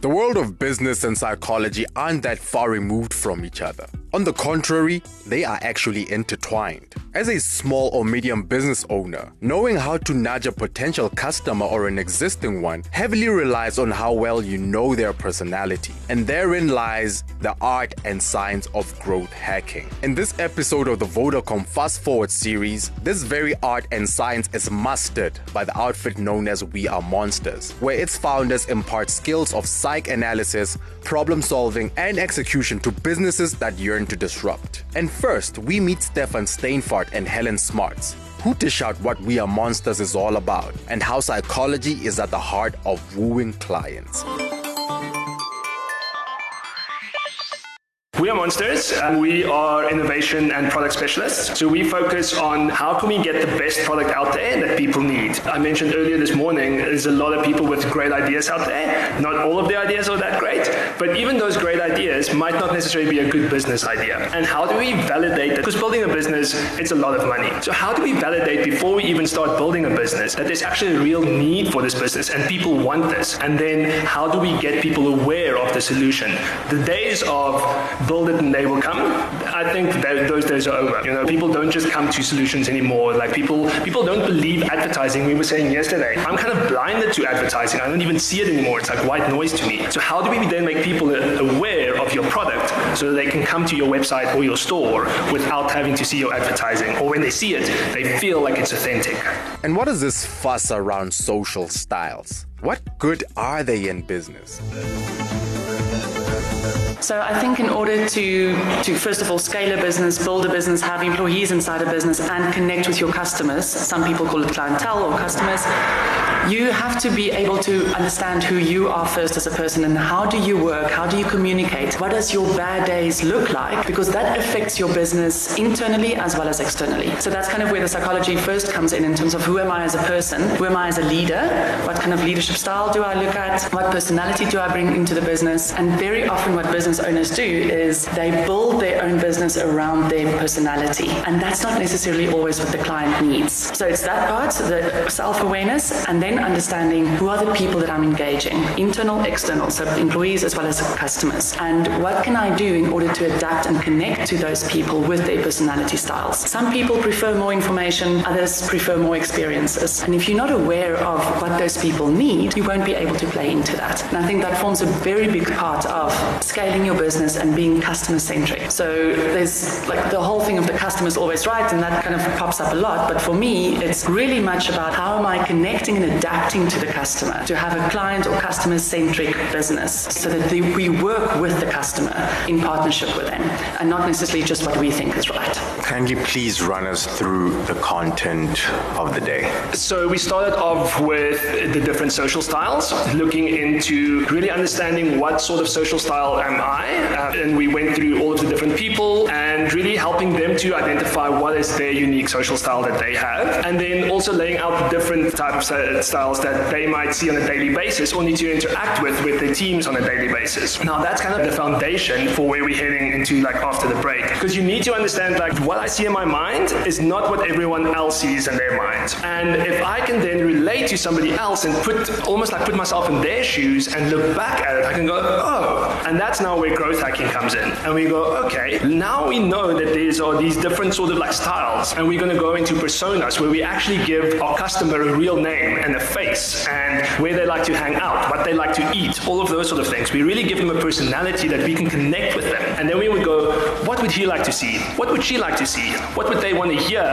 The world of business and psychology aren't that far removed from each other. On the contrary, they are actually intertwined. As a small or medium business owner, knowing how to nudge a potential customer or an existing one heavily relies on how well you know their personality. And therein lies the art and science of growth hacking. In this episode of the Vodacom Fast Forward series, this very art and science is mastered by the outfit known as We Are Monsters, where its founders impart skills of psych analysis, problem solving, and execution to businesses that yearn to disrupt. And first, we meet Stefan Steinfart and Helen Smarts, who dish out what We Are Monsters is all about and how psychology is at the heart of wooing clients. We are Monsters. we are innovation and product specialists. So we focus on how can we get the best product out there that people need. I mentioned earlier this morning, there's a lot of people with great ideas out there. Not all of the ideas are that great, but even those great ideas might not necessarily be a good business idea. And how do we validate that? Because building a business, it's a lot of money. So how do we validate before we even start building a business that there's actually a real need for this business and people want this? And then how do we get people aware of the solution? The days of build it and they will come. I think that those days are over. You know, people don't just come to solutions anymore. Like people, people don't believe advertising. We were saying yesterday, I'm kind of blinded to advertising. I don't even see it anymore. It's like white noise to me. So how do we then make people aware of your product so they can come to your website or your store without having to see your advertising? Or when they see it, they feel like it's authentic. And what is this fuss around social styles? What good are they in business? So I think in order to, to first of all scale a business, build a business, have employees inside a business and connect with your customers, some people call it clientele or customers, you have to be able to understand who you are first as a person and how do you work, how do you communicate, what does your bad days look like because that affects your business internally as well as externally. So that's kind of where the psychology first comes in in terms of who am I as a person, who am I as a leader, what kind of leadership style do I look at, what personality do I bring into the business and very often what business owners do is they build their own business around their personality. And that's not necessarily always what the client needs. So it's that part, the self-awareness, and then understanding who are the people that I'm engaging, internal, external, so employees as well as customers. And what can I do in order to adapt and connect to those people with their personality styles? Some people prefer more information, others prefer more experiences. And if you're not aware of what those people need, you won't be able to play into that. And I think that forms a very big part of scaling your business and being customer centric. So there's like the whole thing of the customer is always right and that kind of pops up a lot. But for me, it's really much about how am I connecting and adapting to the customer to have a client or customer centric business so that they, we work with the customer in partnership with them and not necessarily just what we think is right. Kindly please run us through the content of the day. So we started off with the different social styles, looking into really understanding what sort of social style am I uh, and we went through all of the different people and really helping them to identify what is their unique social style that they have, and then also laying out the different types of styles that they might see on a daily basis or need to interact with with their teams on a daily basis. Now that's kind of the foundation for where we're heading into like after the break, because you need to understand like what I see in my mind is not what everyone else sees in their mind, and if I can then relate to somebody else and put almost like put myself in their shoes and look back at it, I can go, oh, and that's now where growth hacking comes in. And we go, okay, now we know that there's are these different sort of like styles, and we're going to go into personas where we actually give our customer a real name and a face and where they like to hang out, what they like to eat, all of those sort of things. We really give them a personality that we can connect with them. And then we would go, what would he like to see? What would she like to see? What would they want to hear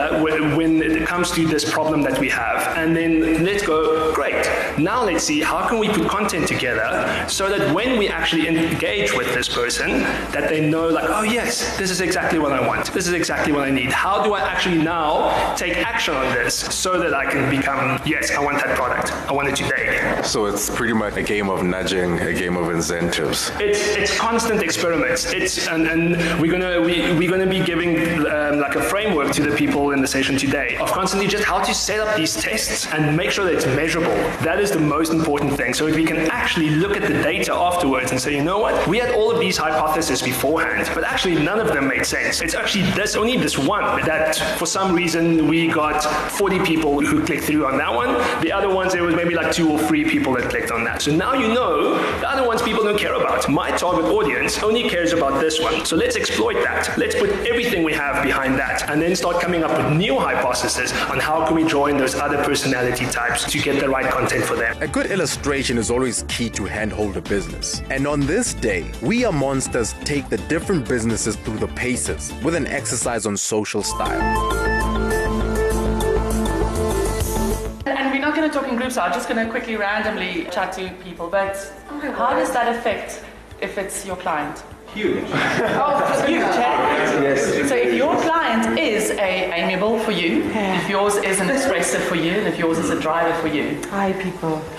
when it comes to this problem that we have? And then let's go, great. Now let's see how can we put content together so that when we actually engage with this person that they know like, oh yes, this is exactly what I want. This is exactly what I need. How do I actually now take action on this so that I can become, yes, I want that product. I want it today. So it's pretty much a game of nudging, a game of incentives. It's it's constant experiments. It's and, and we're gonna we, we're gonna be giving um, like a framework to the people in the session today of constantly just how to set up these tests and make sure that it's measurable. That is is the most important thing. So if we can actually look at the data afterwards and say, you know what, we had all of these hypotheses beforehand, but actually none of them made sense. It's actually this only this one that for some reason we got 40 people who clicked through on that one. The other ones there was maybe like two or three people that clicked on that. So now you know the other ones people don't care about. My target audience only cares about this one. So let's exploit that. Let's put everything we have behind that and then start coming up with new hypotheses on how can we draw in those other personality types to get the right content for them. A good illustration is always key to handhold a business. And on this day, we are monsters take the different businesses through the paces with an exercise on social style. To talk in groups, I'm just going to quickly randomly chat to people. But how does that affect if it's your client? Huge. Oh, huge. Eh? Yes. So if your client is a amiable for you, if yours is an expressive for you, and if yours is a driver for you. Hi, people.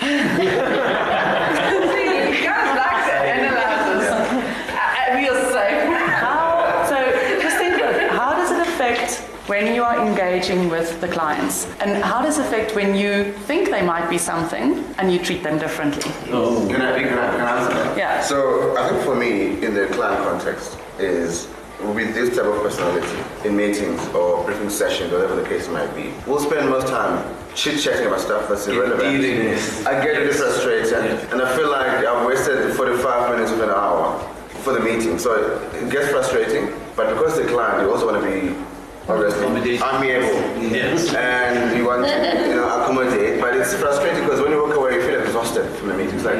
How, so just think of it. How does it affect when you are engaging with the clients? And how does it affect when you think they might be something and you treat them differently? Can I, can I, can I answer that? Yeah. So I think for me, in the client context, is with this type of personality in meetings or briefing sessions, whatever the case might be, we'll spend most time chit chatting about stuff that's irrelevant. Dealing. I get really frustrated, and I feel like I've wasted 45 minutes of an hour for the meeting. So it gets frustrating, but because the client, you also want to be obviously Accommodate. amiable Yes. and you want to you know accommodate, but it's frustrating because when you walk away, you feel exhausted from the meeting. It's like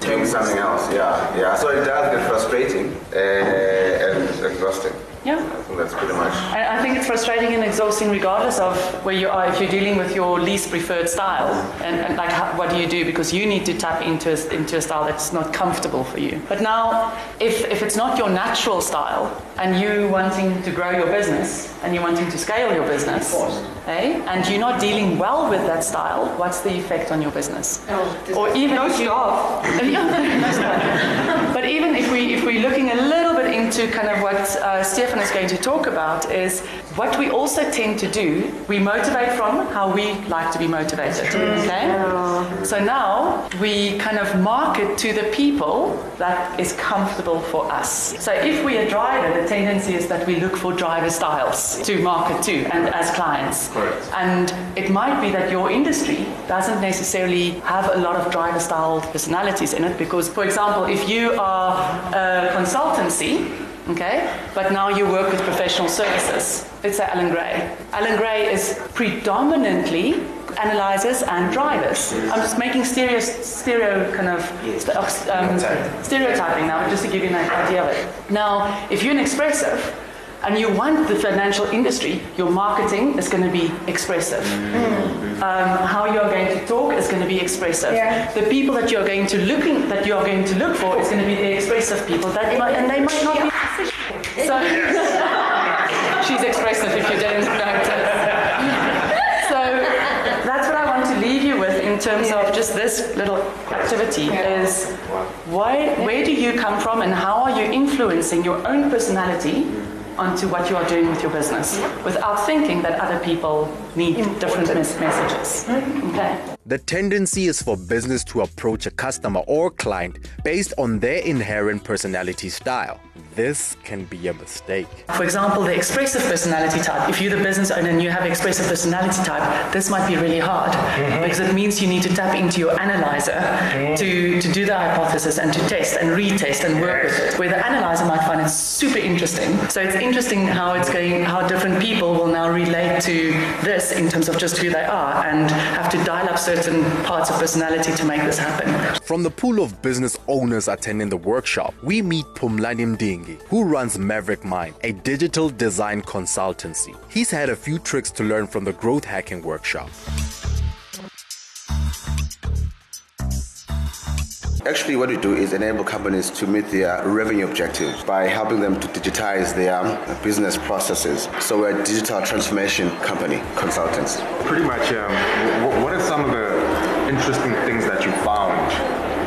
doing something else. Yeah, yeah. So it does get frustrating uh, and exhausting. Yeah. I think that's pretty much. I I think it's frustrating and exhausting regardless of where you are, if you're dealing with your least preferred style. And, and like, how, what do you do? Because you need to tap into a, into a style that's not comfortable for you. But now, if, if it's not your natural style and you wanting to grow your business and you're wanting to scale your business, eh, and you're not dealing well with that style, what's the effect on your business? or even no if you, stop. But even if we if we're looking a little bit into kind of what uh, Stefan is going to talk about is what we also tend to do. We motivate from how we like to be motivated. Okay. So now we kind of market to the people that is comfortable for us. So if we're a driver, the tendency is that we look for driver styles to market to and as clients. Correct. And it might be that your industry doesn't necessarily have a lot of driver style personalities in it because, for example, if you are a consultancy, okay, but now you work with professional services, let's say Allan Gray. Allan Gray is predominantly analyzers and drivers. I'm just making stereo, stereo kind of st- um, stereotyping now, just to give you an idea of it. Now, if you're an expressive, and you want the financial industry, your marketing is going to be expressive. Um, how you are going to talk is going to be expressive. Yeah. The people that you are going to looking that you are going to look for is going to be the expressive people. That might, and they might not be. So she's expressive if you didn't notice. So that's what I want to leave you with in terms of just this little activity is why, where do you come from and how are you influencing your own personality onto what you are doing with your business without thinking that other people need different mes- messages. Mm-hmm. Okay. The tendency is for business to approach a customer or client based on their inherent personality style. This can be a mistake. For example, the expressive personality type. If you're the business owner and you have expressive personality type, this might be really hard mm-hmm. because it means you need to tap into your analyzer mm-hmm. to, to do the hypothesis and to test and retest and work with it. Where the analyzer might find it super interesting. So it's interesting how it's going, how different people will now relate to this in terms of just who they are and have to dial up certain parts of personality to make this happen. From the pool of business owners attending the workshop, we meet Pumlani Mdingi, who runs Maverick Mind, a digital design consultancy. He's had a few tricks to learn from the growth hacking workshop. Actually, what we do is enable companies to meet their revenue objectives by helping them to digitize their business processes. So we're a digital transformation company, consultants. Pretty much, um, w- what are some of the interesting things that you found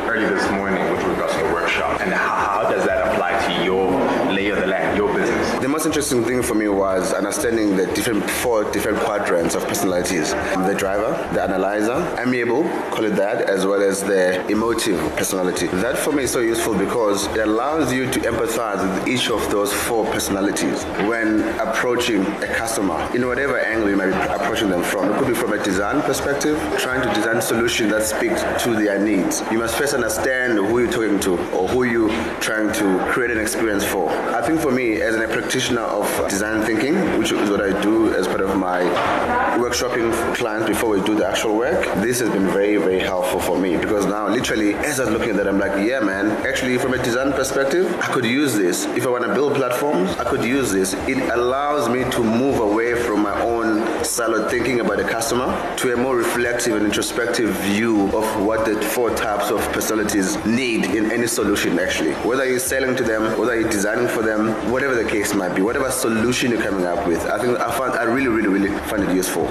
early this morning with regards to the workshop, and how, how does that apply to your lay of the land, your business? The most interesting thing for me was understanding the different four different quadrants of personalities: the driver, the analyzer, amiable, call it that, as well as the emotive personality. That for me is so useful because it allows you to empathize with each of those four personalities when approaching a customer in whatever angle you might be approaching them from. It could be from a design perspective, trying to design solutions that speak to their needs. You must first understand who you're talking to or who you're trying to create an experience for. I think for me, as a practitioner of design thinking, which is what I do as part of my workshopping clients before we do the actual work, this has been very, very helpful for me because now, literally, as I was looking at that, I'm like, yeah, man, actually, from a design perspective, I could use this. If I want to build platforms, I could use this. It allows me to move away from own thinking about the customer to a more reflective and introspective view of what the four types of personalities need in any solution, actually. Whether you're selling to them, whether you're designing for them, whatever the case might be, whatever solution you're coming up with, I think I find I really, really, really find it useful.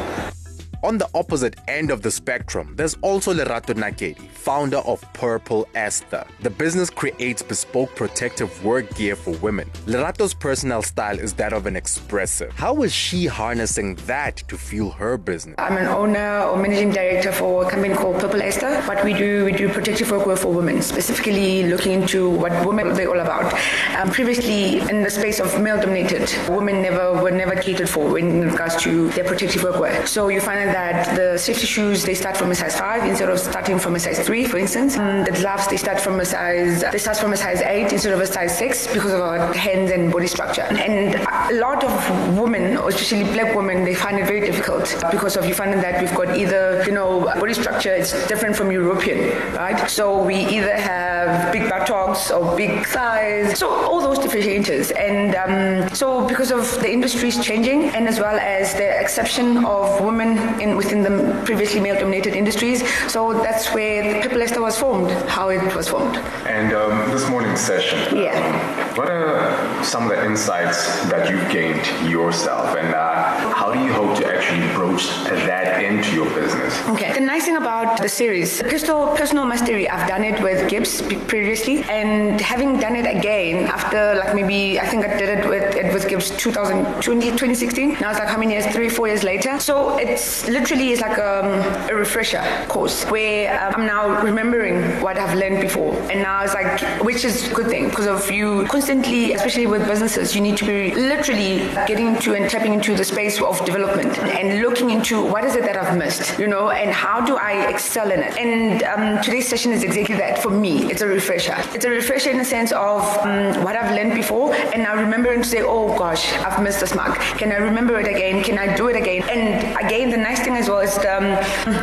On the opposite end of the spectrum, there's also Lerato Nakedi, founder of Purple Esther. The business creates bespoke protective work gear for women. Lerato's personal style is that of an expressive. How is she harnessing that to fuel her business? I'm an owner or managing director for a company called Purple Esther. What we do, we do protective workwear for women, specifically looking into what women they're all about. Um, previously, in the space of male-dominated, women never were never catered for in regards to their protective workwear. So you find that the safety shoes they start from a size five instead of starting from a size three, for instance. And the gloves they start from a size they start from a size eight instead of a size six because of our hands and body structure. And a lot of women, especially black women, they find it very difficult because of you finding that we've got either you know body structure is different from European, right? So we either have big buttocks or big thighs, so all those differentiators. And um, so because of the industries changing and as well as the exception of women in within the previously male-dominated industries. So that's where Esther was formed, how it was formed. And um, this morning's session, Yeah. um, what are some of the insights that you've gained yourself, and uh, how do you hope to actually broach that into your business? Okay. The nice thing about the series, personal, personal mastery, I've done it with GIBS previously, and having done it again after like maybe I think I did it with it with GIBS 2020, 2016. Now it's like how many years? Three, four years later. So it's literally is like um, a refresher course where um, I'm now remembering what I've learned before, and now it's like which is a good thing because of you constantly, especially with businesses, you need to be literally getting into and tapping into the space of development and looking into what is it that I've missed, you know, and how do I excel in it. And um, today's session is exactly that for me. It's a refresher. It's a refresher in the sense of um, what I've learned before, and now remembering to say, oh gosh, I've missed this mark. Can I remember it again? Can I do it again? And again, the nice thing as well is the, um,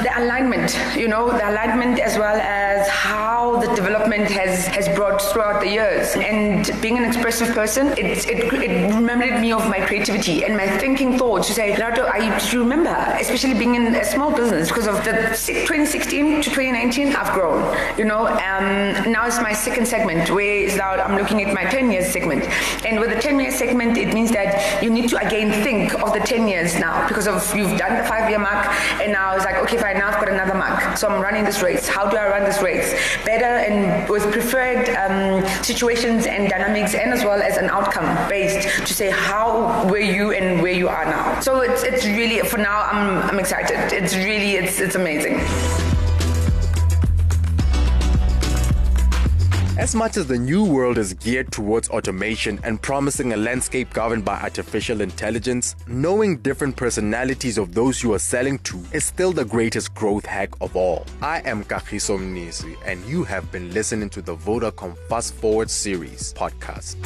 the alignment, you know, the alignment as well as how the development has, has brought throughout the years. And being an expressive person, it, it, it reminded me of my creativity and my thinking thoughts to say, Lato, I remember, especially being in a small business, because of the 2016 to 2019, I've grown, you know. Um, now it's my second segment, where now I'm looking at my 10 years segment. And with the 10 year segment, it means that you need to again think of the 10 years now, because of you've done the five year mark, and now it's like, okay, fine, now I've got another mark. So I'm running this race. How do I run this race? Better and with preferred um, situations and dynamics, and as well as an outcome based to say how were you and where you are now. So it's it's really for now I'm I'm excited. It's really it's it's amazing. As much as the new world is geared towards automation and promising a landscape governed by artificial intelligence, knowing different personalities of those you are selling to is still the greatest growth hack of all. I am Kagiso Mnisi, and you have been listening to the Vodacom Fast Forward Series podcast.